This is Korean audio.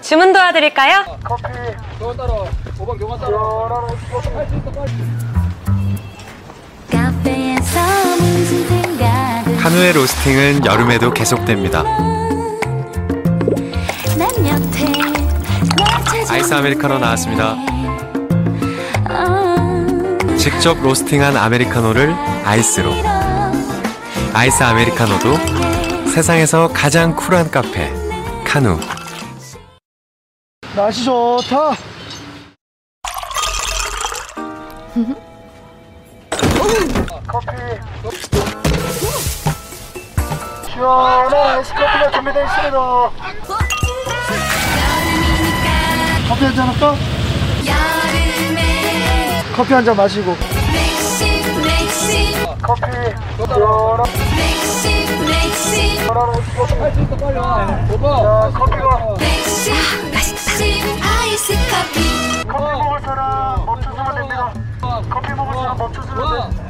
주문 도와드릴까요? 커피 교환 따로 5번 교환 따로 한우의 로스팅은 여름에도 계속됩니다. 아이스 아메리카노 나왔습니다. 어, 직접 로스팅한 아메리카노를 아이스로. 아이스 아메리카노도 세상에서 가장 쿨한 카페 카누. 날씨 좋다. 커피 시원한 아이스 커피가 준비되어 있습니다 커피 한잔 할까? 커피 한 잔 마시고. 커피. 시원한 와 5번 자 커피가 사람 멈춰주